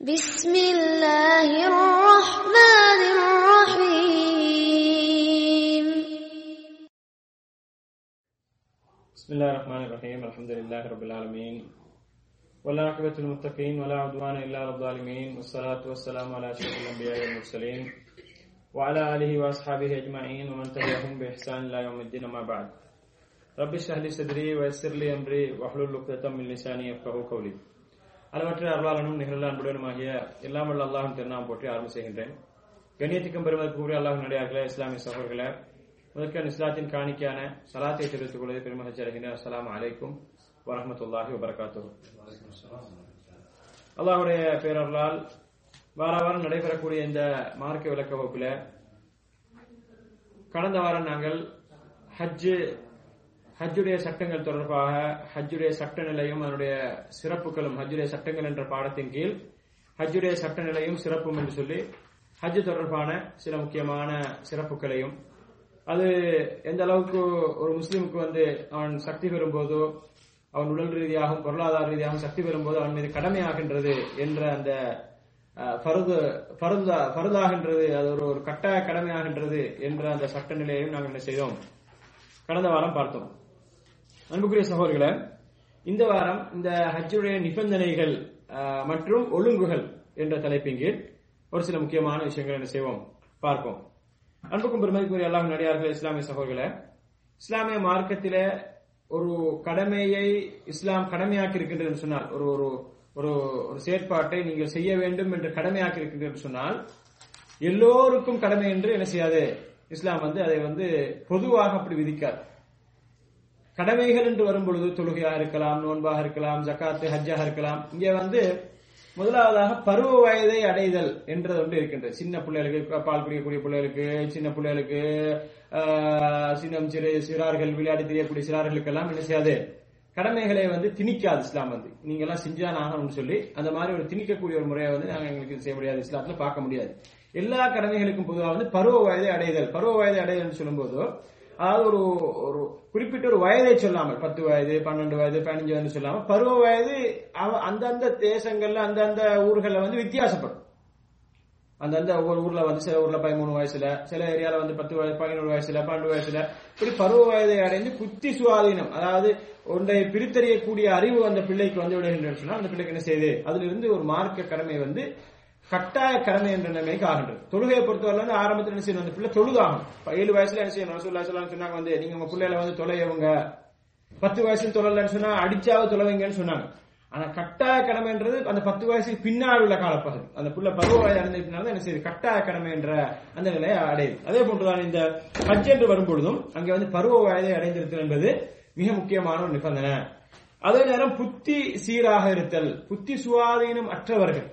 بسم الله الرحمن الرحيم. بسم الله الرحمن الرحيم الحمد لله رب العالمين. والعاقبة للمتقين ولا عدوان إلا على الظالمين والصلاة والسلام على أشرف الأنبياء والمرسلين وعلى آله وأصحابه أجمعين ومن تبعهم بإحسان إلى يوم الدين أما بعد. رب اشرح لي صدري ويسر لي أمري واحلل عقدة من لساني يفقهوا قولي. அளவற்ற அருளாளனும் நிகழ்ல அன்புடனுமாகிய எல்லாம் வல்ல அல்லாஹும் திருநாமம் போற்றி ஆரம்பம் செய்கின்றேன். கண்ணியத்துக்கும் பெருமதி கூறிய அல்லாஹ் நடிகார்களே இஸ்லாமிய சகோதரர்களே முதற்கன் இஸ்லாத்தின் காணிக்கையான சலாத்தை தெரிவித்துக் கொள்வதை பெருமகச் அடைகின்றேன். அஸ்லாம் அலைக்கும் வரமத்துல்லாஹி வபரகாத்து அல்லாஹ்வுடைய பேரர்களால் வார வாரம் நடைபெறக்கூடிய இந்த மார்க்க விளக்க வகுப்பில் கடந்த வாரம் நாங்கள் ஹஜ்ஜு ஹஜ்ஜுடைய சட்டங்கள் தொடர்பாக ஹஜ்ஜுடைய சட்ட நிலையும் அதனுடைய சிறப்புகளும் ஹஜ்ஜுடைய சட்டங்கள் என்ற பாடத்தின் கீழ் ஹஜ்ஜுடைய சட்ட நிலையும் சிறப்பும் என்று சொல்லி ஹஜ் தொடர்பான சில முக்கியமான சிறப்புகளையும் அது எந்த அளவுக்கு ஒரு முஸ்லீமுக்கு வந்து அவன் சக்தி பெறும்போதோ அவன் உடல் ரீதியாகவும் பொருளாதார ரீதியாகவும் சக்தி பெறும்போது அவன் மீது கடமையாகின்றது என்ற அந்த அஹ், ஃபர்து ஃபர்தா அது ஒரு ஒரு கட்டாய கடமையாகின்றது என்ற அந்த சட்ட நிலையையும் நாங்கள் என்ன செய்தோம்? கடந்த வாரம் பார்த்தோம். அன்புக்குரிய சகோதரர்களே இந்த வாரம் இந்த ஹஜ்ஜுடைய நிபந்தனைகள் மற்றும் ஒழுங்குகள் என்ற தலைப்பின் கீழ் ஒரு சில முக்கியமான விஷயங்கள் என்ன செய்வோம்? பார்ப்போம். அன்புக்கும் பெருமதிக்குரிய அல்லாஹ் நடிகார்கள் இஸ்லாமிய சகோதரர்களே இஸ்லாமிய மார்க்கத்தில ஒரு கடமையை இஸ்லாம் கடமையாக்கி இருக்கின்றது என்று சொன்னால் ஒரு ஒரு ஒரு ஒரு செயற்பாட்டை நீங்கள் செய்ய வேண்டும் என்று கடமையாக்கி இருக்கின்றது சொன்னால் எல்லோருக்கும் கடமை என்று என்ன செய்யாது? இஸ்லாம் வந்து அதை வந்து பொதுவாக அப்படி விதிக்காது. கடமைகள் என்று வரும் பொழுது தொழுகையாக இருக்கலாம் நோன்பாக இருக்கலாம் ஜக்காத்து ஹஜ்ஜாக இருக்கலாம். இங்கே வந்து முதலாவதாக பருவ வயதை அடைதல் என்றது ஒன்று இருக்கின்றது. சின்ன பிள்ளைகளுக்கு பால் குடிக்கக்கூடிய பிள்ளைகளுக்கு சின்ன பிள்ளைகளுக்கு சின்னம் சிறு சிறார்கள் விளையாடி தெரியக்கூடிய சிறார்களுக்கெல்லாம் என்ன செய்யாது? கடமைகளை வந்து திணிக்காது இஸ்லாம் வந்து. நீங்க எல்லாம் செஞ்சுதான் ஆகணும்னு சொல்லி அந்த மாதிரி ஒரு திணிக்கக்கூடிய ஒரு முறையை வந்து நாங்கள் எங்களுக்கு செய்ய முடியாது இஸ்லாத்துல பார்க்க முடியாது. எல்லா கடமைகளுக்கும் பொதுவாக வந்து பருவ வயதை அடைதல். பருவ வயதை அடைதல்னு சொல்லும்போது அதாவது ஒரு ஒரு குறிப்பிட்ட ஒரு வயதை சொல்லாமல் பத்து வயது பன்னெண்டு வயது பதினஞ்சு வயது சொல்லாம பருவ வயது அவ- அந்தந்த தேசங்கள்ல அந்தந்த ஊர்களில் வந்து வித்தியாசப்படும். அந்தந்த ஒவ்வொரு ஊர்ல வந்து சில ஊர்ல பதிமூணு வயசுல சில ஏரியால வந்து பத்து வயசு பதினோரு வயசுல பன்னெண்டு வயசுல இப்படி பருவ வயதை அடைந்து புத்தி சுவாதீனம் அதாவது ஒன்றை பிரித்தறியக்கூடிய அறிவு அந்த பிள்ளைக்கு வந்து விடுகின்றது சொன்னா அந்த பிள்ளைக்கு என்ன செய்யுது அதுல இருந்து ஒரு மார்க்க கடமை வந்து கட்டாய கடமை என்ற நிலைமைக்கு ஆகின்றது. தொழுகையை பொறுத்தவரை வந்து ஆரம்பத்தில் என்ன செய்யணும்? அந்த பிள்ளை தொழுகாகும் ஏழு வயசுல என்ன செய்யணும்? ரசூல்லா சொன்னாங்க வந்து நீங்க உங்க பிள்ளையில வந்து தொலைவங்க பத்து வயசுல தொழலன்னு சொன்னா அடிச்சாவது தொலைவீங்கன்னு சொன்னாங்க. ஆனா கட்டாய கடமைன்றது அந்த பத்து வயசுக்கு பின்னால் உள்ள காலப்பகுதி. அந்த புள்ள பருவ வயது அடைந்ததுனால என்ன செய்யுது? கட்டாய கடமை என்ற அந்த நிலையை அடையுது. அதே போன்றுதான் இந்த ஹஜ் என்று வரும்பொழுதும் அங்கே வந்து பருவ வயதை அடைந்திருத்தல் என்பது மிக முக்கியமான ஒரு நிபந்தனை. அதே நேரம் புத்தி சீராக இருத்தல் புத்தி சுவாதீனம் அற்றவர்கள்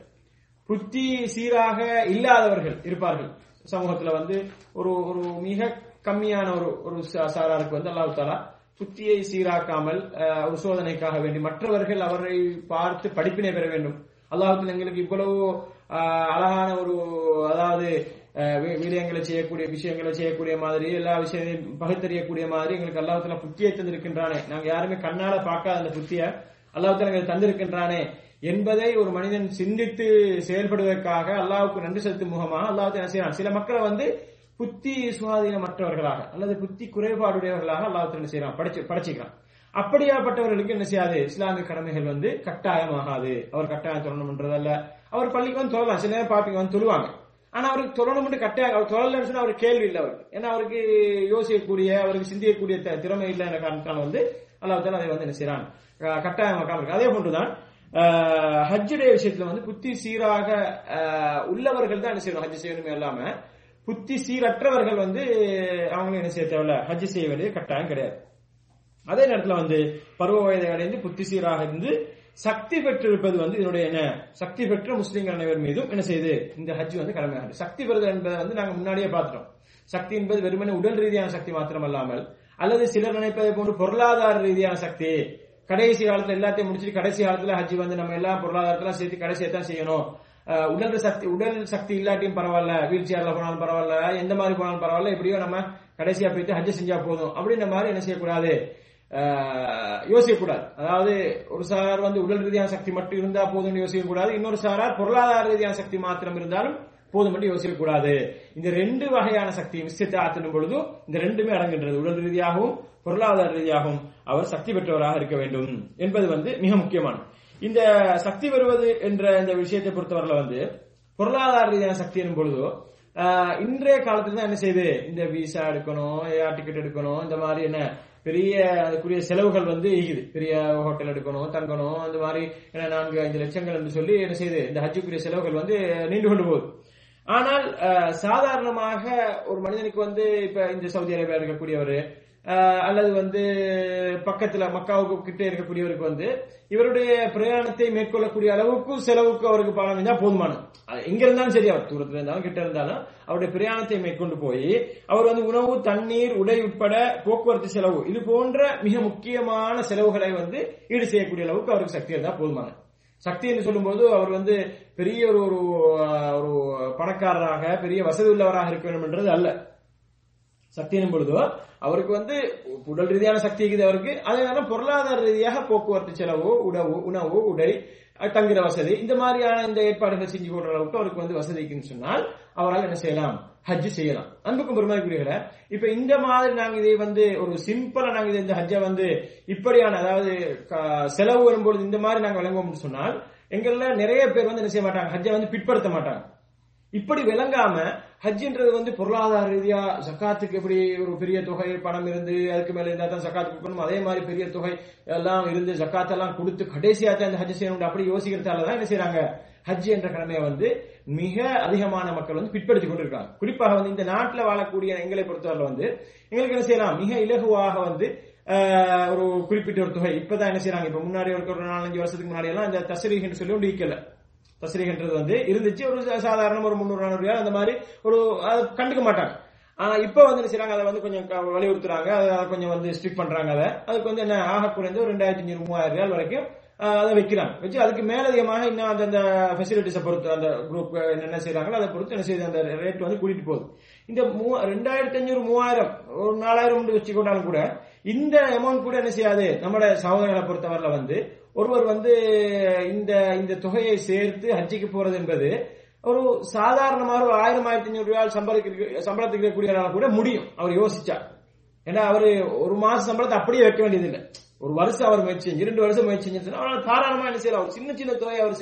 புத்தி சீராக இல்லாதவர்கள் இருப்பார்கள். சமூகத்துல வந்து ஒரு ஒரு மிக கம்மியான ஒரு ஒரு சாராருக்கு வந்து அல்லாஹு தாலா புத்தியை சீராக்காமல் ஒரு சோதனைக்காக வேண்டி மற்றவர்கள் அவரை பார்த்து படிப்பினை பெற வேண்டும். அல்லாஹத்தில் எங்களுக்கு இவ்வளவு அழகான ஒரு அதாவது வி- வீரியங்களை செய்யக்கூடிய விஷயங்களை செய்யக்கூடிய மாதிரி எல்லா விஷயத்தையும் பகுத்தறியக்கூடிய மாதிரி எங்களுக்கு அல்லாஹத்துல புத்தியை தந்திருக்கின்றானே. நாங்க யாருமே கண்ணால பார்க்காத அந்த புத்திய அல்லாஹத்துல எங்களுக்கு தந்திருக்கின்றானே. என்பதை ஒரு மனிதன் சிந்தித்து செயல்படுவதற்காக அல்லாவுக்கு நன்றி செலுத்தும் முகமாக அல்லாஹ் செய்யறான் சில மக்களை வந்து புத்தி சுவாதீனமற்றவர்களாக அல்லது புத்தி குறைபாடுடையவர்களாக அல்லாஹ் என்ன செய்யறான்? படிச்சு படைச்சிக்கிறான். அப்படியாப்பட்டவர்களுக்கு என்ன செய்யாது? இஸ்லாமிய கடமைகள் வந்து கட்டாயமாகாது. அவர் கட்டாயம் தொழணும்ன்றதல்ல அவர் பள்ளிக்கு வந்து தொழலாம். சில நேரம் பாப்பிங்க வந்து தொழுவாங்க. ஆனா அவருக்கு தொழணும்னு கட்டாயம். அவர் தொழலன்னு சொன்னா அவர் கேள்வி இல்லை அவருக்கு. ஏன்னா அவருக்கு யோசிக்கக்கூடிய அவருக்கு சிந்திக்கக்கூடிய த- திறமை இல்லை என்ற காரணத்தால் வந்து அல்லாஹ் அதை வந்து என்ன செய்யறான் கட்டாயமாக்காம இருக்கு அதே போன்றுதான் ஹஜ்ஜுடைய விஷயத்துல வந்து புத்தி சீராக உள்ளவர்கள் தான் என்ன செய்யணும் ஹஜ் செய்யணுமே இல்லாம புத்தி சீரற்றவர்கள் வந்து அவங்களும் என்ன செய்ய தேவையில்ல? ஹஜ் செய்ய வேண்டியது கட்டாயம் கிடையாது. அதே நேரத்துல வந்து பருவ வயதை அடைந்து புத்தி சீராக இருந்து சக்தி பெற்றிருப்பது வந்து இதனுடைய என்ன? சக்தி பெற்ற முஸ்லீம்கள் அனைவர் மீதும் என்ன செய்யுது இந்த ஹஜ் வந்து கடமையாகுது சக்தி பெறுதல் என்பதை வந்து நாங்க முன்னாடியே பார்த்துட்டோம். சக்தி என்பது வெறுமனே உடல் ரீதியான சக்தி மாத்திரம் அல்லாமல் அல்லது சிலர் நினைப்பதை போன்று பொருளாதார ரீதியான சக்தி கடைசி காலத்துல எல்லாத்தையும் முடிச்சுட்டு கடைசி காலத்துல ஹஜ் வந்து நம்ம எல்லாம் பொருளாதாரத்தெல்லாம் சேர்த்து கடைசியை தான் செய்யணும். உடல் சக்தி உடல் சக்தி இல்லாட்டியும் பரவாயில்ல. வீல் சேர்ல போனாலும் பரவாயில்ல. எந்த மாதிரி போனாலும் பரவாயில்ல. எப்படியோ நம்ம கடைசியா போயிட்டு ஹஜ் செஞ்சா போதும். அப்படின்ற மாதிரி என்ன செய்யக்கூடாது? யோசிக்கக்கூடாது. அதாவது ஒரு சாரார் வந்து உடல் ரீதியான சக்தி மட்டும் இருந்தா போதும்னு யோசிக்க கூடாது இன்னொரு சாரார் பொருளாதார ரீதியான சக்தி மாத்திரம் இருந்தாலும் போதும் மட்டும் யோசிக்கக்கூடாது. இந்த ரெண்டு வகையான சக்தி விசித்தாத்தினும் பொழுது இந்த ரெண்டுமே அடங்குகின்றது. உடல் ரீதியாகவும் பொருளாதார ரீதியாகவும் அவர் சக்தி பெற்றவராக இருக்க வேண்டும் என்பது வந்து மிக முக்கியமானது. இந்த சக்தி வருவது என்ற இந்த விஷயத்தை பொறுத்தவரையில வந்து பொருளாதார ரீதியான சக்தி எனும் இன்றைய காலத்துல தான் என்ன செய்யுது இந்த விசா எடுக்கணும் ஏஆர் டிக்கெட் எடுக்கணும் இந்த மாதிரி என்ன பெரிய அதுக்குரிய செலவுகள் வந்து இருக்குது பெரிய ஹோட்டல் எடுக்கணும் தங்கணும் அந்த மாதிரி என்ன நான்கு ஐந்து லட்சங்கள் என்று சொல்லி என்ன செய்யுது இந்த ஹஜ்ஜுக்குரிய செலவுகள் வந்து நீண்டு கொண்டு போகுது. ஆனால் சாதாரணமாக ஒரு மனிதனுக்கு வந்து இப்ப இந்த சவுதி அரேபியா இருக்கக்கூடியவர் அல்லது வந்து பக்கத்துல மக்காவுக்கு கிட்டே இருக்கக்கூடியவருக்கு வந்து இவருடைய பிரயாணத்தை மேற்கொள்ளக்கூடிய அளவுக்கு செலவுக்கு அவருக்கு பணம் இருந்தா போதுமானது. எங்க இருந்தாலும் சரி அவர் தூரத்துல இருந்தாலும் கிட்ட இருந்தாலும் அவருடைய பிரயாணத்தை மேற்கொண்டு போய் அவர் வந்து உணவு தண்ணீர் உடை உட்பட போக்குவரத்து செலவு இது போன்ற மிக முக்கியமான செலவுகளை வந்து ஈடு செய்யக்கூடிய அளவுக்கு அவருக்கு சக்தி இருந்தா போதுமானது. சக்தி என்று சொல்லும்போது அவர் வந்து பெரிய ஒரு ஒரு ஒரு பணக்காரராக பெரிய வசதி உள்ளவராக இருக்க வேண்டும் என்றது அல்ல. சக்தி எனும் பொழுதோ அவருக்கு வந்து உடல் ரீதியான சக்தி இருக்குது அவருக்கு. அதே நேரம் பொருளாதார ரீதியாக போக்குவரத்து செலவு உணவு உணவு உடை தங்குற வசதி. இந்த மாதிரியான இந்த ஏற்பாடுகள் செஞ்சு போடுற அளவுக்கு அவருக்கு வந்து வசதிக்குன்னு சொன்னால் அவரால் என்ன செய்யலாம்? ஹஜ் செய்யலாம். அன்புக்கும் பெருமாக்குரியவர்களே இப்ப இந்த மாதிரி நாங்க இதை வந்து ஒரு சிம்பிளா நாங்க இதை இந்த ஹஜ்ஜை வந்து இப்படியான அதாவது செலவு வரும்பொழுது இந்த மாதிரி நாங்க விளங்குவோம்னு சொன்னால் எங்கெல்லாம் நிறைய பேர் வந்து என்ன செய்ய மாட்டாங்க? ஹஜ்ஜை வந்து பிற்படுத்த மாட்டாங்க. இப்படி விளங்காம ஹஜ்ஜின்றது வந்து பொருளாதார ரீதியா சக்காத்துக்கு எப்படி ஒரு பெரிய தொகை பணம் இருந்து அதுக்கு மேல இருந்தா தான் சக்காத்து கொடுக்கணும்? அதே மாதிரி பெரிய தொகை எல்லாம் இருந்து சக்காத்தெல்லாம் எல்லாம் கொடுத்து கடைசியா தான் இந்த ஹஜ் செய்யணும் அப்படி யோசிக்கிறதால தான் என்ன செய்யறாங்க ஹஜ் என்ற கடமையை வந்து மிக அதிகமான மக்கள் வந்து பிற்படுத்தி கொண்டிருக்காங்க குறிப்பாக வந்து இந்த நாட்டில் வாழக்கூடிய எங்களை பொறுத்தவரை வந்து எங்களுக்கு என்ன செய்யலாம்? மிக இலகுவாக வந்து ஒரு குறிப்பிட்ட ஒரு தொகை. இப்பதான் என்ன செய்யறாங்க இப்ப முன்னாடி ஒரு ஒரு நாலஞ்சு வருஷத்துக்கு முன்னாடி எல்லாம் இந்த தசரீகன்னு சொல்லி ஒன்று ஈக்கல தஸ்ரீகன்றது வந்து இருந்துச்சு. ஒரு சாதாரண ஒரு முந்நூறு நானூறு ரூபாய் அந்த மாதிரி ஒரு அதை கண்டுக்க மாட்டாங்க. ஆனா இப்ப வந்து செய்யறாங்க அதை வந்து கொஞ்சம் க- வலியுறுத்துறாங்க. அதை அதை கொஞ்சம் வந்து ஸ்ட்ரிக் பண்றாங்க அதை. அதுக்கு வந்து என்ன ஆக குறைந்து ஒரு ரெண்டாயிரத்தி அஞ்சூறு மூவாயிரம் ரூபாய் வரைக்கும் அதை வைக்கிறாங்க. வச்சு அதுக்கு மேலதிகமாக இன்னும் அந்த ஃபெசிலிட்டிஸை பொறுத்து அந்த குரூப் என்னென்ன செய்யறாங்களோ அதை பொறுத்து என்ன செய்யுது அந்த ரேட் வந்து கூட்டிட்டு போகுது. இந்த மூ ரெண்டாயிரத்தி அஞ்சூறு மூவாயிரம் ஒரு நாலாயிரம் வச்சுக்கொண்டாலும் கூட இந்த அமௌண்ட் கூட என்ன செய்யாது? நம்மளோட சகோதரர்களை பொறுத்தவரையில வந்து ஒருவர் வந்து இந்த இந்த தொகையை சேர்த்து ஹஜ்ஜிக்கு போறது என்பது ஒரு சாதாரணமாக ஒரு ஆயிரம் ஆயிரத்தி ஐநூறு ரூபாய் சம்பளத்துக்கு சம்பளத்துக்கு இருக்கக்கூடியவரால கூட முடியும். அவர் யோசிச்சா ஏன்னா அவர் ஒரு மாச சம்பளத்தை அப்படியே வைக்க வேண்டியதில்லை. ஒரு வருஷம் அவர் முயற்சி செஞ்சு ரெண்டு வருஷம் முயற்சி செஞ்சு அவரால் தாராளமா என்ன செய்யலாம்? சின்ன சின்ன தொகையை அவர்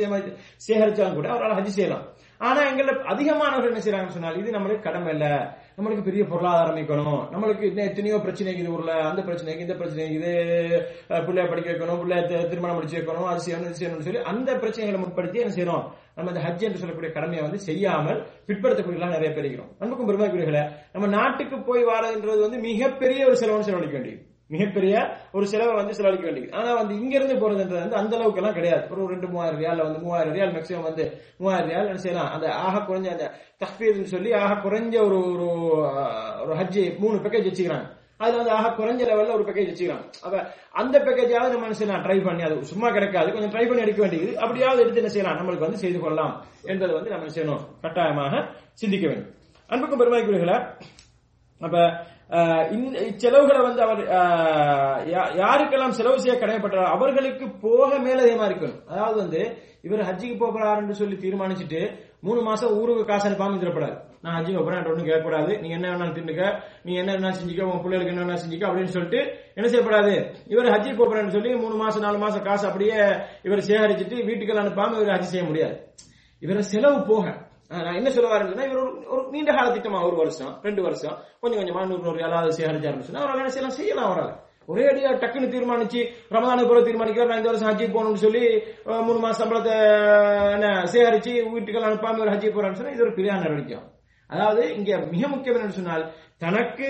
சேகரிச்சாலும் கூட அவரால் ஹஜ் செய்யலாம். ஆனா எங்களை அதிகமானவர்கள் என்ன செய்யறாங்கன்னு சொன்னால் இது நம்மளுக்கு கடமை இல்லை. நம்மளுக்கு பெரிய பொருளாதாரம் அமைக்கணும் நம்மளுக்கு இன்னும் எத்தனையோ பிரச்சனை இருக்குது ஊர்ல. அந்த பிரச்சனைக்கு இந்த பிரச்சனைக்கு இது பிள்ளைய படிக்க வைக்கணும் பிள்ளை திருமணம் முடிச்சு வைக்கணும் அது செய்யணும் செய்யணும்னு சொல்லி அந்த பிரச்சனைகளை முற்படுத்தி என்ன செய்யறோம் நம்ம இந்த ஹஜ் என்று சொல்லக்கூடிய கடமையை வந்து செய்யாமல் பிற்படுத்தக்கூடிய நிறைய பேர் இருக்கிறோம். நமக்கும் பெருமைக்குரியர்களே நம்ம நாட்டுக்கு போய் வாரதுன்றது வந்து மிகப்பெரிய ஒரு செலவுன்னு செலவழிக்க வேண்டியது. மிகப்பெரிய ஒரு செலவை வந்து செலவழிக்க வேண்டியது. ஆனா வந்து இங்க இருந்து போறதுன்றது வந்து அந்த அளவுக்கு எல்லாம் கிடையாது. ஒரு ரெண்டு மூவாயிரம் ரியால் வந்து மூவாயிரம் ரியால் மேக்ஸிமம் வந்து மூவாயிரம் ரியால் என்ன செய்யலாம். அந்த ஆக குறைஞ்ச அந்த தஹ்பீர்னு சொல்லி ஆக குறைஞ்ச ஒரு ஒரு ஒரு ஹஜ்ஜி மூணு பேக்கேஜ் வச்சுக்கிறாங்க. அதுல வந்து ஆக குறைஞ்ச லெவல்ல ஒரு பேக்கேஜ் வச்சுக்கிறாங்க. அப்ப அந்த பேக்கேஜாவது நம்ம என்ன செய்யலாம்? ட்ரை பண்ணி அது சும்மா கிடைக்காது. கொஞ்சம் ட்ரை பண்ணி எடுக்க வேண்டியது. அப்படியாவது எடுத்து என்ன செய்யலாம்? நம்மளுக்கு வந்து செய்து கொள்ளலாம் என்பதை வந்து நம்ம செய்யணும்? கட்டாயமாக சிந்திக்க வேண்டும். அன்புக்கும் பெருமைக்குரியர்களே அப்ப இச்செலவுகளை வந்து அவர் யாருக்கெல்லாம் செலவு செய்ய கடமைப்பட்டாரோ அவர்களுக்கு போக மேலதிகமா இருக்கணும். அதாவது வந்து இவர் ஹஜ்ஜிக்கு போறாருன்னு சொல்லி தீர்மானிச்சுட்டு மூணு மாசம் ஊருக்கு காசு அனுப்பாம இருந்துடப்படாது நான் ஹஜ்ஜிக்கு போறேன் ஒன்றும் கேட்கக்கூடாது. நீ என்ன வேணாலும் தின்னுக்க. நீ என்ன வேணா செஞ்சுக்க. உங்க பிள்ளைகளுக்கு என்ன வேணா செஞ்சுக்க அப்படின்னு சொல்லிட்டு என்ன செய்யப்படாது. இவர் ஹஜ்ஜிக்கு போறேன்னு சொல்லி மூணு மாசம் நாலு மாசம் காசு அப்படியே இவர் சேகரிச்சுட்டு வீட்டுக்கு அனுப்பாம இவர் ஹஜ் செய்ய முடியாது. இவர செலவு போக நான் என்ன சொல்ல வரேன் இவர் ஒரு ஒரு நீண்ட கால திட்டமா ஒரு வருஷம் ரெண்டு வருஷம் கொஞ்சம் கொஞ்சமா நூறு நூறு ஏழாவது சேகரிச்சாருன்னு சொன்னா அவரால் என்ன செய்யலாம் செய்யலாம் அவரால். ஒரே அடியா டக்குன்னு தீர்மானிச்சு ரமதானுக்கு போல தீர்மானிக்கிறார் நான் இந்த வருஷம் ஹஜ்ஜி போகணும்னு சொல்லி மூணு மாசம் சம்பளத்தை என்ன சேகரிச்சு வீட்டுக்கு அனுப்பாம ஒரு ஹஜ்ஜி போறான்னு சொன்னா இது ஒரு பெரிய நடவடிக்கை. அதாவது இங்க மிக முக்கியம் என்னன்னு சொன்னால் தனக்கு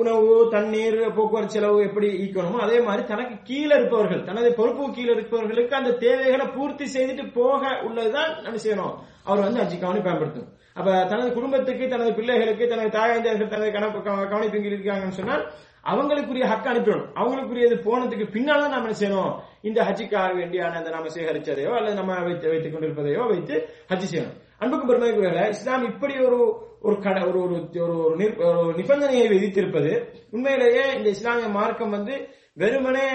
உணவு தண்ணீர் போக்குவரத்து செலவு எப்படி ஈக்கணுமோ அதே மாதிரி தனக்கு கீழே இருப்பவர்கள் தனது பொறுப்பு கீழே இருப்பவர்களுக்கு அந்த தேவைகளை பூர்த்தி செய்துட்டு போக உள்ளதுதான் நம்ம செய்யணும். அவர் வந்து அஞ்சு கவனி பயன்படுத்தணும் அப்ப தனது குடும்பத்துக்கு தனது பிள்ளைகளுக்கு தனது தாயந்தர்கள் தனது கணக்கு கவனிப்பு இருக்காங்கன்னு சொன்னால் அவங்களுக்குரிய ஹக்கு அனுப்பிடணும் அவங்களுக்குரியது போனதுக்கு பின்னால நாம நம்ம என்ன செய்யணும்? இந்த ஹஜ்ஜுக்காக வேண்டியான அந்த நாம சேகரிச்சதையோ அல்லது நம்ம வைத்து வைத்துக் கொண்டிருப்பதையோ வைத்து ஹஜ் செய்யணும். அன்புக்கு பெருமைக்குரியவர்களே இஸ்லாம் இப்படி ஒரு ஒரு கட ஒரு ஒரு ஒரு ஒரு ஒரு நிபந்தனையை விதித்திருப்பது உண்மையிலேயே இந்த இஸ்லாமிய மார்க்கம் வந்து வெறுமனே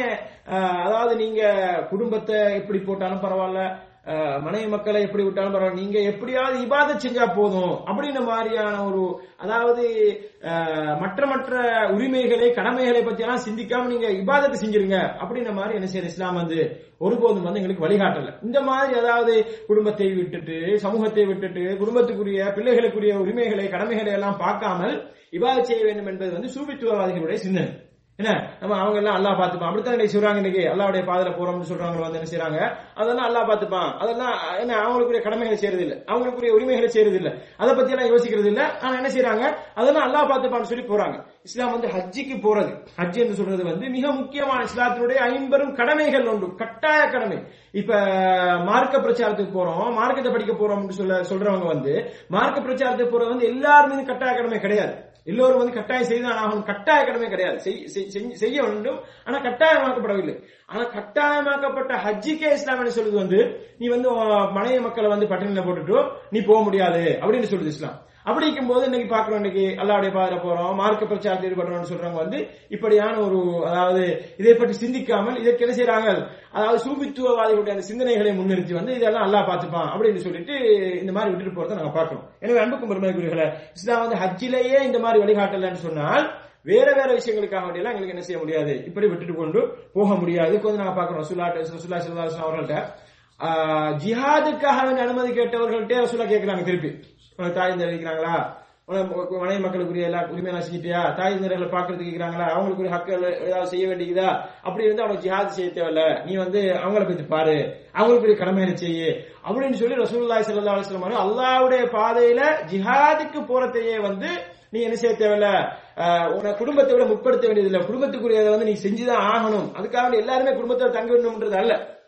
அதாவது நீங்க குடும்பத்தை எப்படி போட்டாலும் பரவாயில்ல மனைவி மக்களை எப்படி விட்டாலும் பரவாயில்ல. நீங்க எப்படியாவது இபாதத் செஞ்சா போதும். அப்படின்ற மாதிரியான ஒரு அதாவது மற்ற மற்ற உரிமைகளை கடமைகளை பத்தி எல்லாம் சிந்திக்காம நீங்க இபாதத்தை செஞ்சிருங்க. அப்படின்ற மாதிரி என்ன செய்யற இஸ்லாம் வந்து ஒருபோதும் வந்து எங்களுக்கு வழிகாட்டல. இந்த மாதிரி அதாவது குடும்பத்தை விட்டுட்டு சமூகத்தை விட்டுட்டு குடும்பத்துக்குரிய பிள்ளைகளுக்குரிய உரிமைகளை கடமைகளை எல்லாம் பார்க்காமல் இபாதத் செய்ய வேண்டும் என்பது வந்து சூபித்துவவாதிகளுடைய சிந்தனை. என்ன? நம்ம அவங்க எல்லாம் அல்லாஹ் பார்த்துப்பான். அப்படித்தான் இன்னைக்கு சொல்றாங்க இன்னைக்கு. அல்லாவுடைய பாதையில போறோம்னு சொல்றவங்க வந்து என்ன செய்யறாங்க அதெல்லாம் அல்லாஹ் பார்த்துப்பான். அதெல்லாம் என்ன அவங்களுக்குரிய கடமைகளை செய்யறது இல்ல அவங்களுக்குரிய உரிமைகளை செய்யறது இல்ல அதை பத்தி எல்லாம் யோசிக்கிறது இல்ல. ஆனா என்ன செய்யறாங்க அதெல்லாம் அல்லாஹ் பார்த்துப்பான்னு சொல்லி போறாங்க. இஸ்லாம் வந்து ஹஜ்ஜிக்கு போறது. ஹஜ் என்று சொல்றது வந்து மிக முக்கியமான இஸ்லாத்தினுடைய ஐம்பெரும் கடமைகள் ஒன்று. கட்டாய கடமை. இப்ப மார்க்க பிரச்சாரத்துக்கு போறோம். மார்க்கத்தை படிக்க போறோம் சொல்ல சொல்றவங்க வந்து மார்க்க பிரச்சாரத்துக்கு போறது வந்து எல்லாருமே கட்டாய கடமை கிடையாது. எல்லோரும் வந்து கட்டாயம் செய்தான் ஆகணும் கட்டாய கடமை கிடையாது. செய்- செய்- செய்ய வேண்டும். ஆனா கட்டாயமாக்கப்படவில்லை. ஆனா கட்டாயமாக்கப்பட்ட ஹஜ்ஜிக்கே இஸ்லாம் என்ன சொல்லுது வந்து நீ வந்து மனைவி மக்களை வந்து பட்டியலில் போட்டுட்டு நீ போக முடியாது அப்படின்னு சொல்லுது இஸ்லாம். அப்படி இருக்கும்போது இன்னைக்கு பாக்குறோம் இன்னைக்கு அல்லாவுடைய பாதிர போறோம் மார்க்க பிரச்சாரத்தில் ஈடுபடுறோம்னு சொல்றவங்க வந்து இப்படியான ஒரு அதாவது இதை பற்றி சிந்திக்காமல் இதற்கு என்ன செய்யறாங்க அதாவது சூபித்துவவாதிகளுடைய அந்த சிந்தனைகளை முன்னிறுத்தி வந்து இதெல்லாம் நல்லா பார்த்துப்பான் அப்படின்னு சொல்லிட்டு இந்த மாதிரி விட்டுட்டு போறதை நாங்க பாக்குறோம் எனவே அன்புக்கும் பெருமைக்குரியவர்களே இஸ்லாம் வந்து ஹஜ்ஜிலேயே இந்த மாதிரி வழிகாட்டலன்னு சொன்னால் வேற வேற விஷயங்களுக்காக வேண்டியெல்லாம் எங்களுக்கு என்ன செய்ய முடியாது. இப்படி விட்டுட்டு கொண்டு போக முடியாது. இதுக்கு வந்து நாங்க பாக்குறோம் சுல்லாட்ட சுல்லா சிவதாசன் அவர்கள்ட்ட ஜிஹாதுக்காக அனுமதி கேட்டவர்கள்ட்டே ரசூலா கேட்கிறாங்க திருப்பி. தாய் தெரிவிக்கிறாங்களா உனக்கு மனைவி மக்களுக்குரிய எல்லா உரிமையெல்லாம் செஞ்சிட்டியா? தாய் தந்தர்களை பாக்குறதுக்கு அவங்களுக்கு அவங்களுக்குரிய ஹக்கள் ஏதாவது செய்ய வேண்டியதா அப்படி இருந்து அவனுக்கு ஜிஹாத் செய்ய தேவையில்ல. நீ வந்து அவங்கள பத்தி பாரு. அவங்களுக்குரிய கடமைகளை செய்யு? அப்படின்னு சொல்லி ரசூல்லாய் சல்லா அலைஹி அல்லாவுடைய பாதையில ஜிஹாதுக்கு போறதையே வந்து நீ என்ன செய்ய தேவையில்ல? உன குடும்பத்தை விட முற்படுத்த வேண்டியதில்லை. குடும்பத்துக்குரியதை வந்து நீ செஞ்சுதான் ஆகணும். அதுக்காக எல்லாருமே குடும்பத்தோட தங்க வேண்டும்ன்றது அல்ல.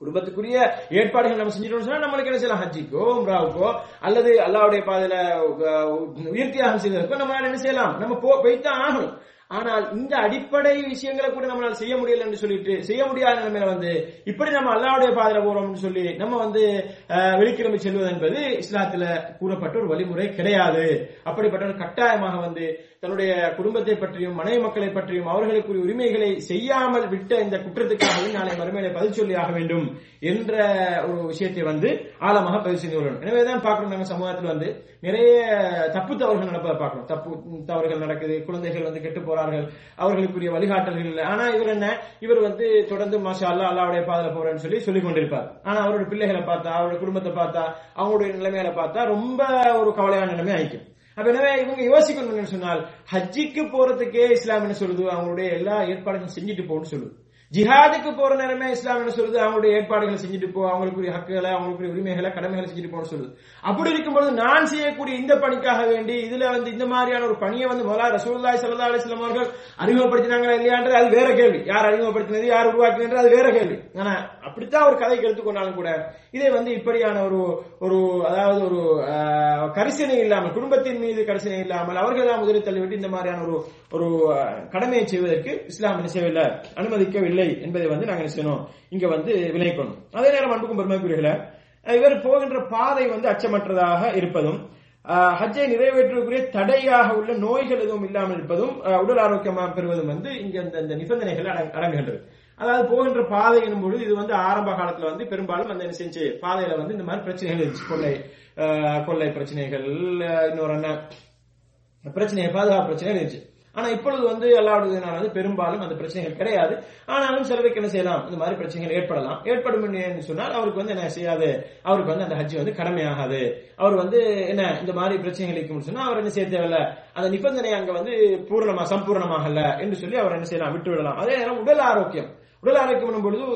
குடும்பத்துக்குரிய ஏற்பாடுகள் நம்ம செஞ்சிட்டோம்னு சொன்னா நம்மளுக்கு என்ன செய்யலாம்? ஹஜ்ஜிக்கோ உம்ராவுக்கோ அல்லது அல்லாவுடைய பாதையில அஹ், உயிர்த்தியாகம் செய்வதற்கோ நம்ம என்ன செய்யலாம்? நம்ம போ போய்த்தான் ஆகணும். ஆனால் இந்த அடிப்படை விஷயங்களை கூட நம்மளால செய்ய முடியல என்று சொல்லிட்டு செய்ய முடியாத நிலைமையில வந்து இப்படி நம்ம அல்லாவுடைய பாதையில போறோம்னு சொல்லி நம்ம வந்து வெளிக்கிழமை செல்வது என்பது இஸ்லாத்துல கூறப்பட்ட ஒரு வழிமுறை கிடையாது. அப்படிப்பட்ட ஒரு கட்டாயமாக வந்து தன்னுடைய குடும்பத்தை பற்றியும் மனைவி மக்களை பற்றியும் அவர்களுக்குரிய உரிமைகளை செய்யாமல் விட்ட இந்த குற்றத்துக்காகவே நாளை மறுமையில பதில் சொல்லி ஆக வேண்டும் என்ற ஒரு விஷயத்தை வந்து ஆழமாக பதிவு செய்து வருவோம் எனவேதான் பார்க்கணும் நம்ம சமூகத்தில் வந்து நிறைய தப்பு தவறுகள் நடப்பதை பார்க்கணும். தப்பு தவறுகள் நடக்குது குழந்தைகள் வந்து கெட்டு போறார்கள். அவர்களுக்குரிய வழிகாட்டல்கள் இல்லை. ஆனா இவர் என்ன? இவர் வந்து தொடர்ந்து மாஷா அல்லா அல்லாவுடைய பாதல போறேன்னு சொல்லி சொல்லிக் கொண்டிருப்பார். ஆனா அவருடைய பிள்ளைகளை பார்த்தா அவருடைய குடும்பத்தை பார்த்தா அவங்களுடைய நிலைமைகளை பார்த்தா ரொம்ப ஒரு கவலையான நிலைமை ஆயிக்கும். அப்ப எனவே இவங்க யோசிக்கணும் சொன்னால் ஹஜ்ஜிக்கு போறதுக்கே இஸ்லாம் என்ன சொல்லுது அவங்களுடைய எல்லா ஏற்பாடுகளும் செஞ்சுட்டு போன்னு சொல்லுது. ஜிஹாதுக்கு போற நேரமே இஸ்லாம் என்ன சொல்லுது? அவங்களுடைய ஏற்பாடுகளை செஞ்சுட்டு போ அவங்களுக்குரிய ஹக்குகளை அவங்களுக்குரிய உரிமைகளை கடமைகளை செஞ்சுட்டு போன்னு சொல்லுது. அப்படி இருக்கும்போது நான் செய்யக்கூடிய இந்த பணிக்காக வேண்டி இதுல வந்து இந்த மாதிரியான ஒரு பணியை வந்து முதலா ரசூல்லாய் சல்லா அலைஹி அவர்கள் அறிமுகப்படுத்தினாங்களா இல்லையான்றது அது வேற கேள்வி. யார் அறிமுகப்படுத்தினது யார் உருவாக்கினது அது வேற கேள்வி. ஆனா அப்படித்தான் ஒரு கதை எடுத்துக்கொண்டாலும் கூட இதை வந்து இப்படியான ஒரு ஒரு அதாவது ஒரு கரிசனை இல்லாமல் குடும்பத்தின் மீது கரிசனை இல்லாமல் அவர்கள் முதலில் தள்ளிவிட்டு இந்த மாதிரியான ஒரு ஒரு கடமையை செய்வதற்கு இஸ்லாம் என்ன செய்யவில்லை? அனுமதிக்கவில்லை. என்பதை வந்து நாங்க செய்யணும்? இங்க வந்து விளைவிக்கணும் அதே நேரம் அன்புக்கும் பெருமைக்குரியல இவர் போகின்ற பாதை வந்து அச்சமற்றதாக இருப்பதும் ஹஜ்ஜை நிறைவேற்றக்கூடிய தடையாக உள்ள நோய்கள் எதுவும் இல்லாமல் இருப்பதும் உடல் ஆரோக்கியமாக பெறுவதும் வந்து இங்க இந்த நிபந்தனைகள் அடங்குகின்றது. அதாவது போகின்ற பாதை பொழுது இது வந்து ஆரம்ப காலத்துல வந்து பெரும்பாலும் அந்த என்ன செஞ்சு பாதையில வந்து இந்த மாதிரி பிரச்சனைகள் இருந்துச்சு. கொள்ளை ஆஹ், கொள்ளை பிரச்சனைகள் இன்னொரு என்ன பிரச்சனை பாதுகாப்பு பிரச்சனைகள் இருந்துச்சு. ஆனா இப்பொழுது வந்து அல்லாவுடையதுனால வந்து பெரும்பாலும் அந்த பிரச்சனைகள் கிடையாது. ஆனாலும் சிலருக்கு என்ன செய்யலாம்? இந்த மாதிரி பிரச்சனைகள் ஏற்படலாம். ஏற்படும் சொன்னால் அவருக்கு வந்து என்ன செய்யாது? அவருக்கு வந்து அந்த ஹஜ் வந்து கடமையாகாது. அவர் வந்து என்ன இந்த மாதிரி பிரச்சனைகள் இருக்கும்னு சொன்னா அவர் என்ன செய்ய தேவையில்ல. அந்த நிபந்தனை அங்க வந்து பூரணமா சம்பூர்ணமாகல என்று சொல்லி அவர் என்ன செய்யலாம்? விட்டு விடலாம். அதே நேரம் உடல் ஆரோக்கியம். உடல் ஆரோக்கியம் பொழுது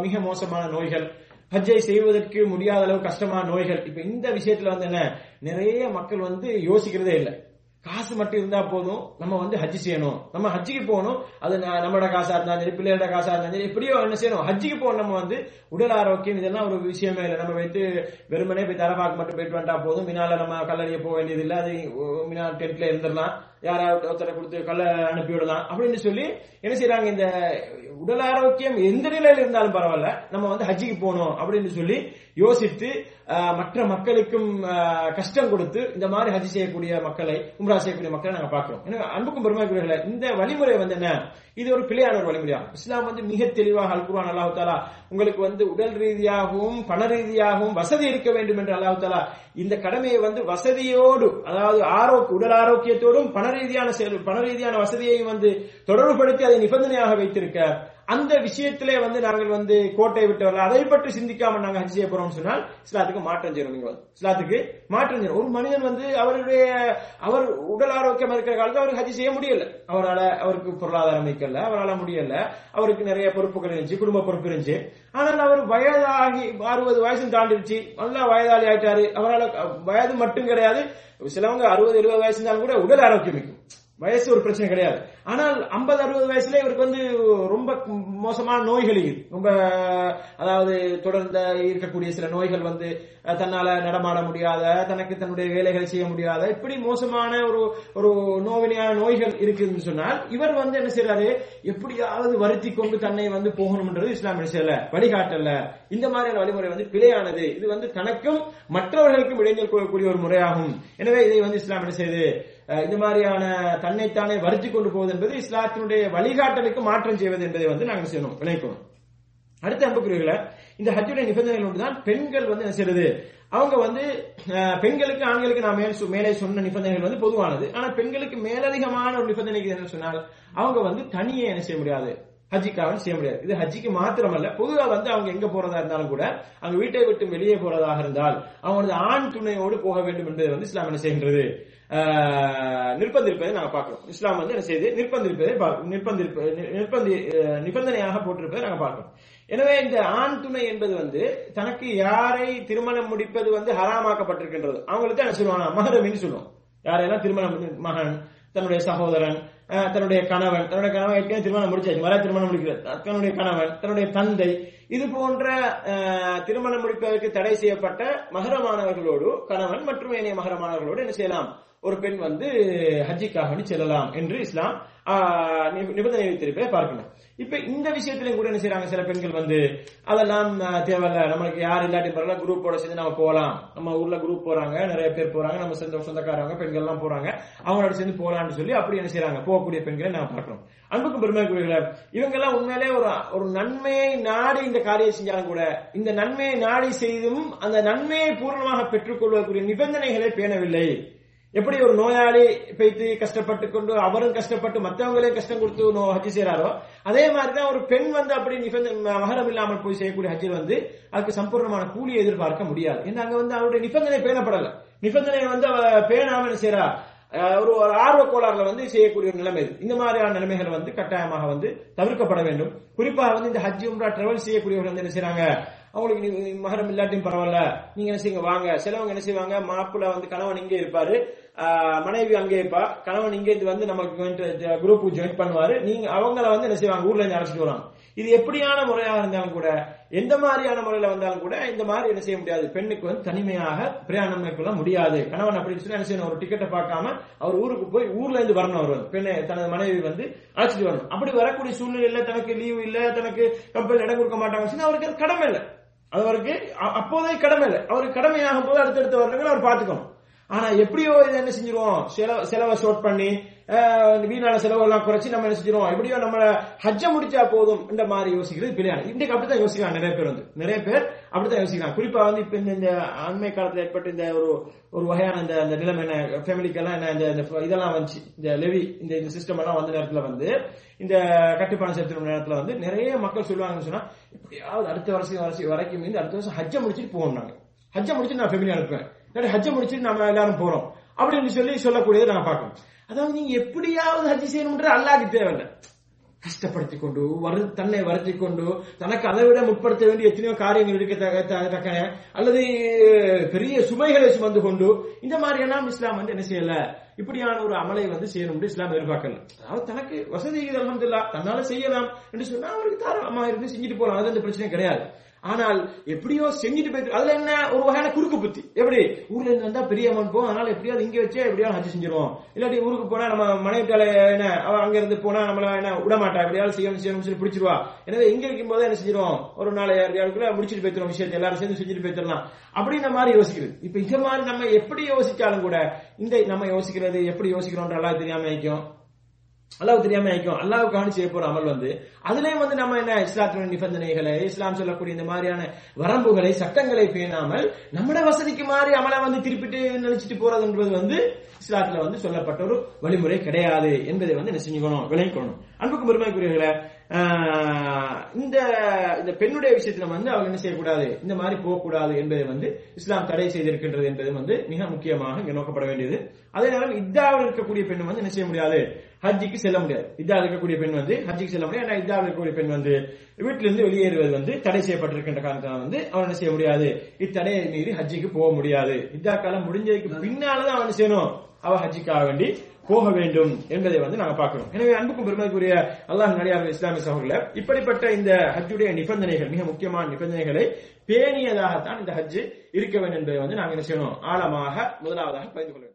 மிக மோசமான நோய்கள். ஹஜ்ஜை செய்வதற்கு முடியாத அளவு கஷ்டமான நோய்கள். இப்ப இந்த விஷயத்துல வந்து என்ன நிறைய மக்கள் வந்து யோசிக்கிறதே இல்லை. காசு மட்டும் இருந்தா போதும். நம்ம வந்து ஹஜ்ஜி செய்யணும். நம்ம ஹஜ்ஜிக்கு போகணும். அது நம்மளோட காசா இருந்தாலும் சரி பிள்ளையோட காசா இருந்தாலும் சரி எப்படியோ என்ன செய்யணும்? ஹஜ்ஜிக்கு போகணும். நம்ம வந்து உடல் ஆரோக்கியம் இதெல்லாம் ஒரு விஷயமே இல்லை. நம்ம வைத்து வெறுமனே போய் தரபாக்கு மட்டும் போயிட்டு வந்தா போதும். மினால நம்ம கல்லறிய போக வேண்டியது இல்லை அது மினா டென்ட்ல இருந்துடலாம். யாராவது ஒருத்தரை கொடுத்து கல்ல அனுப்பி விடலாம். அப்படின்னு சொல்லி என்ன செய்யறாங்க இந்த உடல் ஆரோக்கியம் எந்த நிலையில இருந்தாலும் பரவாயில்ல. நம்ம வந்து ஹஜ்ஜிக்கு போகணும் அப்படின்னு சொல்லி யோசித்து மற்ற மக்களுக்கும் கஷ்டம் கொடுத்து இந்த மாதிரி ஹஜ் செய்யக்கூடிய மக்களை உம்ரா செய்யக்கூடிய மக்களை நாங்க பாக்குறோம் எனவே அன்புக்கும் பெருமைக்குரியவர்களை இந்த வழிமுறை வந்து என்ன? இது ஒரு பிள்ளையான ஒரு வழிமுறையாகும் இஸ்லாம் வந்து மிக தெளிவாக அல்குவா குர்ஆன் தாலா உங்களுக்கு வந்து உடல் ரீதியாகவும் பண ரீதியாகவும் வசதி இருக்க வேண்டும் என்று அல்லாஹ் தாலா இந்த கடமையை வந்து வசதியோடு அதாவது ஆரோக்கிய உடல் ஆரோக்கியத்தோடும் பண ரீதியான செயல் பண ரீதியான வசதியையும் வந்து தொடர்புபடுத்தி அதை நிபந்தனையாக வைத்திருக்க அந்த விஷயத்திலே வந்து நாங்கள் வந்து கோட்டை விட்டவர்கள். அதை பற்றி சிந்திக்காம நாங்க ஹஜ் செய்ய போறோம் சொன்னால் இஸ்லாத்துக்கு மாற்றம் செய்யணும் நீங்கள். இஸ்லாத்துக்கு மாற்றம் செய்யணும். ஒரு மனிதன் வந்து அவருடைய அவர் உடல் ஆரோக்கியமா இருக்கிற காலத்தில் அவருக்கு ஹஜ் செய்ய முடியல. அவரால் அவருக்கு பொருளாதாரம் வைக்கல அவரால் முடியல. அவருக்கு நிறைய பொறுப்புகள் இருந்துச்சு குடும்ப பொறுப்பு இருந்துச்சு. ஆனால் அவர் வயதாகி அறுபது வயசு தாண்டிடுச்சு நல்லா வயதாளி ஆயிட்டாரு. அவரால் வயது மட்டும் கிடையாது. சிலவங்க அறுபது எழுபது வயசு இருந்தாலும் கூட உடல் ஆரோக்கியம் இருக்கும் வயசு ஒரு பிரச்சனை கிடையாது. ஆனால் 50 அறுபது வயசுல இவருக்கு வந்து ரொம்ப மோசமான நோய்கள் இருக்கு ரொம்ப அதாவது தொடர்ந்த இருக்கக்கூடிய சில நோய்கள் வந்து தன்னால நடமாட முடியாத தனக்கு தன்னுடைய வேலைகளை செய்ய முடியாத இப்படி மோசமான ஒரு ஒரு நோவினையான நோய்கள் இருக்குன்னு சொன்னால் இவர் வந்து என்ன செய்யறாரு எப்படியாவது வருத்தி கொண்டு தன்னை வந்து போகணும்ன்றது இஸ்லாம் செய்யல வழிகாட்டல இந்த மாதிரியான வழிமுறை வந்து பிழையானது. இது வந்து தனக்கும் மற்றவர்களுக்கும் இடைஞ்சல் கொள்ளக்கூடிய ஒரு முறையாகும். எனவே இதை வந்து இஸ்லாம் என்ன செய்யுது இந்த மாதிரியான தன்னைத்தானே வருத்தி கொண்டு போவது என்பது இஸ்லாத்தினுடைய வழிகாட்டலுக்கு மாற்றம் செய்வது என்பதை வந்து நாங்கள் செய்யணும். விளைக்கணும் அடுத்த அன்புக்குரியவர்களை இந்த ஹஜ்ஜுடைய நிபந்தனைகள் ஒன்றுதான். பெண்கள் வந்து என்ன செய்யறது? அவங்க வந்து பெண்களுக்கு ஆண்களுக்கு நான் மேல் மேலே சொன்ன நிபந்தனைகள் வந்து பொதுவானது. ஆனா பெண்களுக்கு மேலதிகமான ஒரு நிபந்தனைகள் என்ன சொன்னால் அவங்க வந்து தனியே என்ன செய்ய முடியாது. ஹஜ்ஜிக்காக செய்ய முடியாது. இது ஹஜ்ஜிக்கு மாத்திரமல்ல. பொதுவாக வந்து அவங்க எங்க போறதா இருந்தாலும் கூட அவங்க வீட்டை விட்டு வெளியே போறதாக இருந்தால் அவங்க வந்து ஆண் துணையோடு போக வேண்டும் என்பதை வந்து இஸ்லாம் என்ன செய்கின்றது? நிர்பந்திருப்பதை நாங்க பார்க்கிறோம். இஸ்லாம் வந்து என்ன செய்து நிர்பந்திருப்பதை பார்க்க- நிர்பந்திருப்ப நிர்பந்தி நிபந்தனையாக போட்டிருப்பதை நாங்க பார்க்கிறோம். எனவே இந்த ஆண் துணை என்பது வந்து தனக்கு யாரை திருமணம் முடிப்பது வந்து ஹராமாக்கப்பட்டிருக்கின்றது. அவங்களுக்கு என்ன சொல்லுவாங்க? மகரமின்னு சொல்லுவோம். யாரையெல்லாம் திருமணம் மகன் தன்னுடைய சகோதரன் தன்னுடைய கணவன் தன்னுடைய கணவன் ஏற்கனவே திருமணம் முடிச்சாச்சு வர திருமணம் முடிக்கிறது. தன்னுடைய கணவன் தன்னுடைய தந்தை இது போன்ற திருமணம் முடிப்பதற்கு தடை செய்யப்பட்ட மகரமானவர்களோடு கணவன் மற்றும் ஏனைய மகரமானவர்களோடு என்ன செய்யலாம்? ஒரு பெண் வந்து ஹஜ்ஜிக்காக செல்லலாம் என்று இஸ்லாம் நிபந்தனை வைத்திருப்பதை பார்க்கணும். இப்ப இந்த விஷயத்திலையும் கூட என்ன செய்யறாங்க சில பெண்கள் வந்து அதெல்லாம் ஆஹ், தேவையில்ல. நம்மளுக்கு யார் இல்லாட்டி பரவாயில்ல. குரூப்போட சேர்ந்து நம்ம போகலாம். நம்ம ஊர்ல குரூப் போறாங்க நிறைய பேர் போறாங்க. நம்ம சொந்த சொந்தக்காரங்க பெண்கள் எல்லாம் போறாங்க. அவங்களோட சேர்ந்து போகலாம்னு சொல்லி அப்படி என்ன செய்யறாங்க போகக்கூடிய பெண்களை நான் பார்க்கிறோம் அன்புக்கும் பெருமைக்குரியவர்களே இவங்க எல்லாம் உண்மையிலே ஒரு ஒரு நன்மையை நாடி இந்த காரியம் செஞ்சாலும் கூட இந்த நன்மையை நாடி செய்தும் அந்த நன்மையை பூர்ணமாக பெற்றுக்கொள்வதற்குரிய நிபந்தனைகளை பேணவில்லை. எப்படி ஒரு நோயாளி போய்த்து கஷ்டப்பட்டு கொண்டு அவரும் கஷ்டப்பட்டு மற்றவங்களையும் கஷ்டம் கொடுத்து நோ ஹஜ் செய்யறாரோ அதே மாதிரிதான் ஒரு பெண் வந்து அப்படி நிபந்தனை மகரம் இல்லாமல் போய் செய்யக்கூடிய ஹஜ்ஜில் வந்து அதுக்கு சம்பூர்ணமான கூலியை எதிர்பார்க்க முடியாது. ஏன்னா அங்க வந்து அவருடைய நிபந்தனை பேணப்படல. நிபந்தனை வந்து அவ பேணாம என்ன செய்யறா ஒரு ஒரு ஆர்வ கோளாறுல வந்து செய்யக்கூடிய ஒரு நிலைமை இது. இந்த மாதிரியான நிலைமைகள் வந்து கட்டாயமாக வந்து தவிர்க்கப்பட வேண்டும். குறிப்பாக வந்து இந்த ஹஜ் உம்ரா டிராவல் செய்யக்கூடியவர்கள் வந்து என்ன செய்யறாங்க அவங்களுக்கு மகரம் இல்லாட்டியும் பரவாயில்ல. நீங்க என்ன செய்யுங்க? வாங்க. சிலவங்க என்ன செய்வாங்க? மாப்பிள்ள வந்து கணவன் இங்கே இருப்பாரு. மனைவி அங்கே இருப்பா. கணவன் இங்கே வந்து நமக்கு குரூப் ஜாயின் பண்ணுவாரு. நீங்க அவங்கள வந்து என்ன செய்வாங்க? ஊர்ல இருந்து அழைச்சிட்டு வராங்க இது எப்படியான முறையாக இருந்தாலும் கூட எந்த மாதிரியான முறையில வந்தாலும் கூட இந்த மாதிரி என்ன செய்ய முடியாது. பெண்ணுக்கு வந்து தனிமையாக பிரயாணம் மேற்கொள்ள முடியாது. கணவன் அப்படின்னு சொல்லி என்ன செய்யணும்? ஒரு டிக்கெட்டை பார்க்காம அவர் ஊருக்கு போய் ஊர்ல இருந்து வரணும் அவர் பெண்ணை தனது மனைவி வந்து அழைச்சிட்டு வரணும். அப்படி வரக்கூடிய சூழ்நிலையில தனக்கு லீவு இல்ல தனக்கு கம்பெனி இடம் கொடுக்க மாட்டாங்க அவருக்கு அது கடமை இல்லை. அவருக்கு அப்போதே கடமை இல்லை. அவருக்கு கடமையாகும் போது அடுத்தடுத்த வருடங்கள் அவர் பார்த்துக்கணும். ஆனா எப்படியோ இதை என்ன செஞ்சிருவோம்? செலவு செலவை ஷோட் பண்ணி அஹ், வீணான செலவெல்லாம் குறைச்சி நம்ம என்ன செஞ்சிருவோம்? எப்படியோ நம்ம ஹஜ்ஜ முடிச்சா போதும் இந்த மாதிரி யோசிக்கிறது பிள்ளையான இன்றைக்கு அப்படித்தான் யோசிக்கலாம் நிறைய பேர் வந்து. நிறைய பேர் அப்படித்தான் யோசிக்கலாம் குறிப்பா வந்து இப்ப இந்த- இந்த அண்மை காலத்துல ஏற்பட்ட இந்த ஒரு ஒரு வகையான இந்த அந்த நிலைமை என்ன? ஃபேமிலிக்கெல்லாம் என்ன இந்த இந்த இதெல்லாம் வந்துச்சு. இந்த லெவி இந்த இந்த சிஸ்டம் எல்லாம் வந்த நேரத்துல வந்து இந்த கட்டுப்பாடு செலுத்தும் நேரத்துல வந்து நிறைய மக்கள் சொல்லுவாங்கன்னு சொன்னா இப்படியாவது அடுத்த வருஷம் வருஷம் வரைக்கும் இந்த அடுத்த வருஷம் ஹஜ்ஜ முடிச்சிட்டு போவோம் நாங்க. ஹஜ்ஜ முடிச்சு நான் ஃபெமினி அனுப்புவேன். இல்லாட்டி ஹஜ்ஜ முடிச்சுட்டு நம்ம எல்லாரும் போறோம். அப்படின்னு சொல்லி சொல்லக்கூடியதை நாங்க பார்க்கணும். அதாவது நீங்க எப்படியாவது ஹஜ் செய்யணும்ன்ற அல்லாஹ்க்கு தேவையில்லை. கஷ்டப்படுத்தி கொண்டு வரு தன்னை வருத்தி கொண்டு தனக்கு அதை விட முற்படுத்த வேண்டிய எத்தனையோ காரியங்கள் இருக்க தக்க தக்கன அல்லது பெரிய சுமைகளை சுமந்து கொண்டு இந்த மாதிரி எல்லாம் இஸ்லாம் வந்து என்ன செய்யல? இப்படியான ஒரு அமலை வந்து செய்யணும் இஸ்லாம் எதிர்பார்க்கல. அதாவது தனக்கு வசதி அலமதுல்லா தன்னால செய்யலாம் என்று சொன்னா அவருக்கு தாராளமா இருந்து செஞ்சுட்டு போலாம். அது அந்த பிரச்சனை கிடையாது. ஆனால் எப்படியோ செஞ்சுட்டு போயிட்டு அதுல என்ன ஒரு வகையான குறுக்கு புத்தி? எப்படி? ஊர்ல இருந்து வந்தா பெரிய அமௌண்ட் போகும் அதனால எப்படியாவது இங்க வச்சே எப்படியாவது ஹஜ் செஞ்சிருவோம். இல்லாட்டி ஊருக்கு போனா நம்ம மனைவிட்டால என்ன அவ அங்க இருந்து போனா நம்மள என்ன விட மாட்டா எப்படியாவது செய்யணும் செய்யணும் சொல்லி பிடிச்சிருவா. எனவே இங்க இருக்கும் போது என்ன செஞ்சிருவோம்? ஒரு நாள் யாருக்குள்ள முடிச்சிட்டு போயிடுவோம் விஷயத்தை எல்லாரும் சேர்ந்து செஞ்சுட்டு போய்த்திடலாம் அப்படின்ற மாதிரி யோசிக்கிறது இப்ப இந்த மாதிரி நம்ம எப்படி யோசிச்சாலும் கூட இந்த நம்ம யோசிக்கிறது எப்படி யோசிக்கிறோம்ன்ற எல்லாம் தெரியாம நினைக்கும். அல்லாஹ் தெரியாம ஆயிக்கும் அல்லாஹ் கவனிச்சு செய்ய போற அமல் வந்து அதுலயும் வந்து நம்ம என்ன இஸ்லாத்தின நிபந்தனைகளை இஸ்லாம் சொல்லக்கூடிய இந்த மாதிரியான வரம்புகளை சட்டங்களை பேணாமல் நம்மட வசதிக்கு மாதிரி அமலை வந்து திருப்பிட்டு நினைச்சிட்டு போறதுன்றது வந்து இஸ்லாத்துல வந்து சொல்லப்பட்ட ஒரு வழிமுறை கிடையாது என்பதை வந்து என்ன செஞ்சுக்கணும் விளைவிக்கணும் அன்புக்கும் பெருமைக்குரியவர்களை இந்த இந்த பெண்ணுடைய விஷயத்துல வந்து அவங்க என்ன செய்யக்கூடாது? இந்த மாதிரி போகக்கூடாது என்பதை வந்து இஸ்லாம் தடை செய்திருக்கின்றது என்பது வந்து மிக முக்கியமாக இங்க நோக்கப்பட வேண்டியது. அதே நேரம் இத்தாவில் இருக்கக்கூடிய பெண் வந்து என்ன செய்ய முடியாது? ஹஜ்ஜிக்கு செல்ல முடியாது. இத்தாவில் இருக்கக்கூடிய பெண் வந்து ஹஜ்ஜிக்கு செல்ல முடியாது. ஏன்னா இத்தாவில் இருக்கக்கூடிய பெண் வந்து வீட்டிலிருந்து வெளியேறுவது வந்து தடை செய்யப்பட்டிருக்கின்ற காரணத்தால் வந்து அவன் என்ன செய்ய முடியாது? இத்தடையை மீறி ஹஜ்ஜிக்கு போக முடியாது. இத்தா காலம் முடிஞ்சதுக்கு பின்னாலதான் அவன் செய்யணும்? அவ ஹஜ்ஜிக்காக வேண்டி போக வேண்டும் என்பதை வந்து நாங்க பார்க்கணும் எனவே அன்புக்கும் பெருமைக்குரிய அல்லாஹ் நடிகார் இஸ்லாமிய சகோதரர்களே இப்படிப்பட்ட இந்த ஹஜ்ஜுடைய நிபந்தனைகள் மிக முக்கியமான நிபந்தனைகளை பேணியதாகத்தான் இந்த ஹஜ் இருக்க வேண்டும் என்பதை வந்து நாங்க என்ன செய்யணும்? ஆழமாக முதலாவதாக பகிர்ந்து கொள்ள வேண்டும்.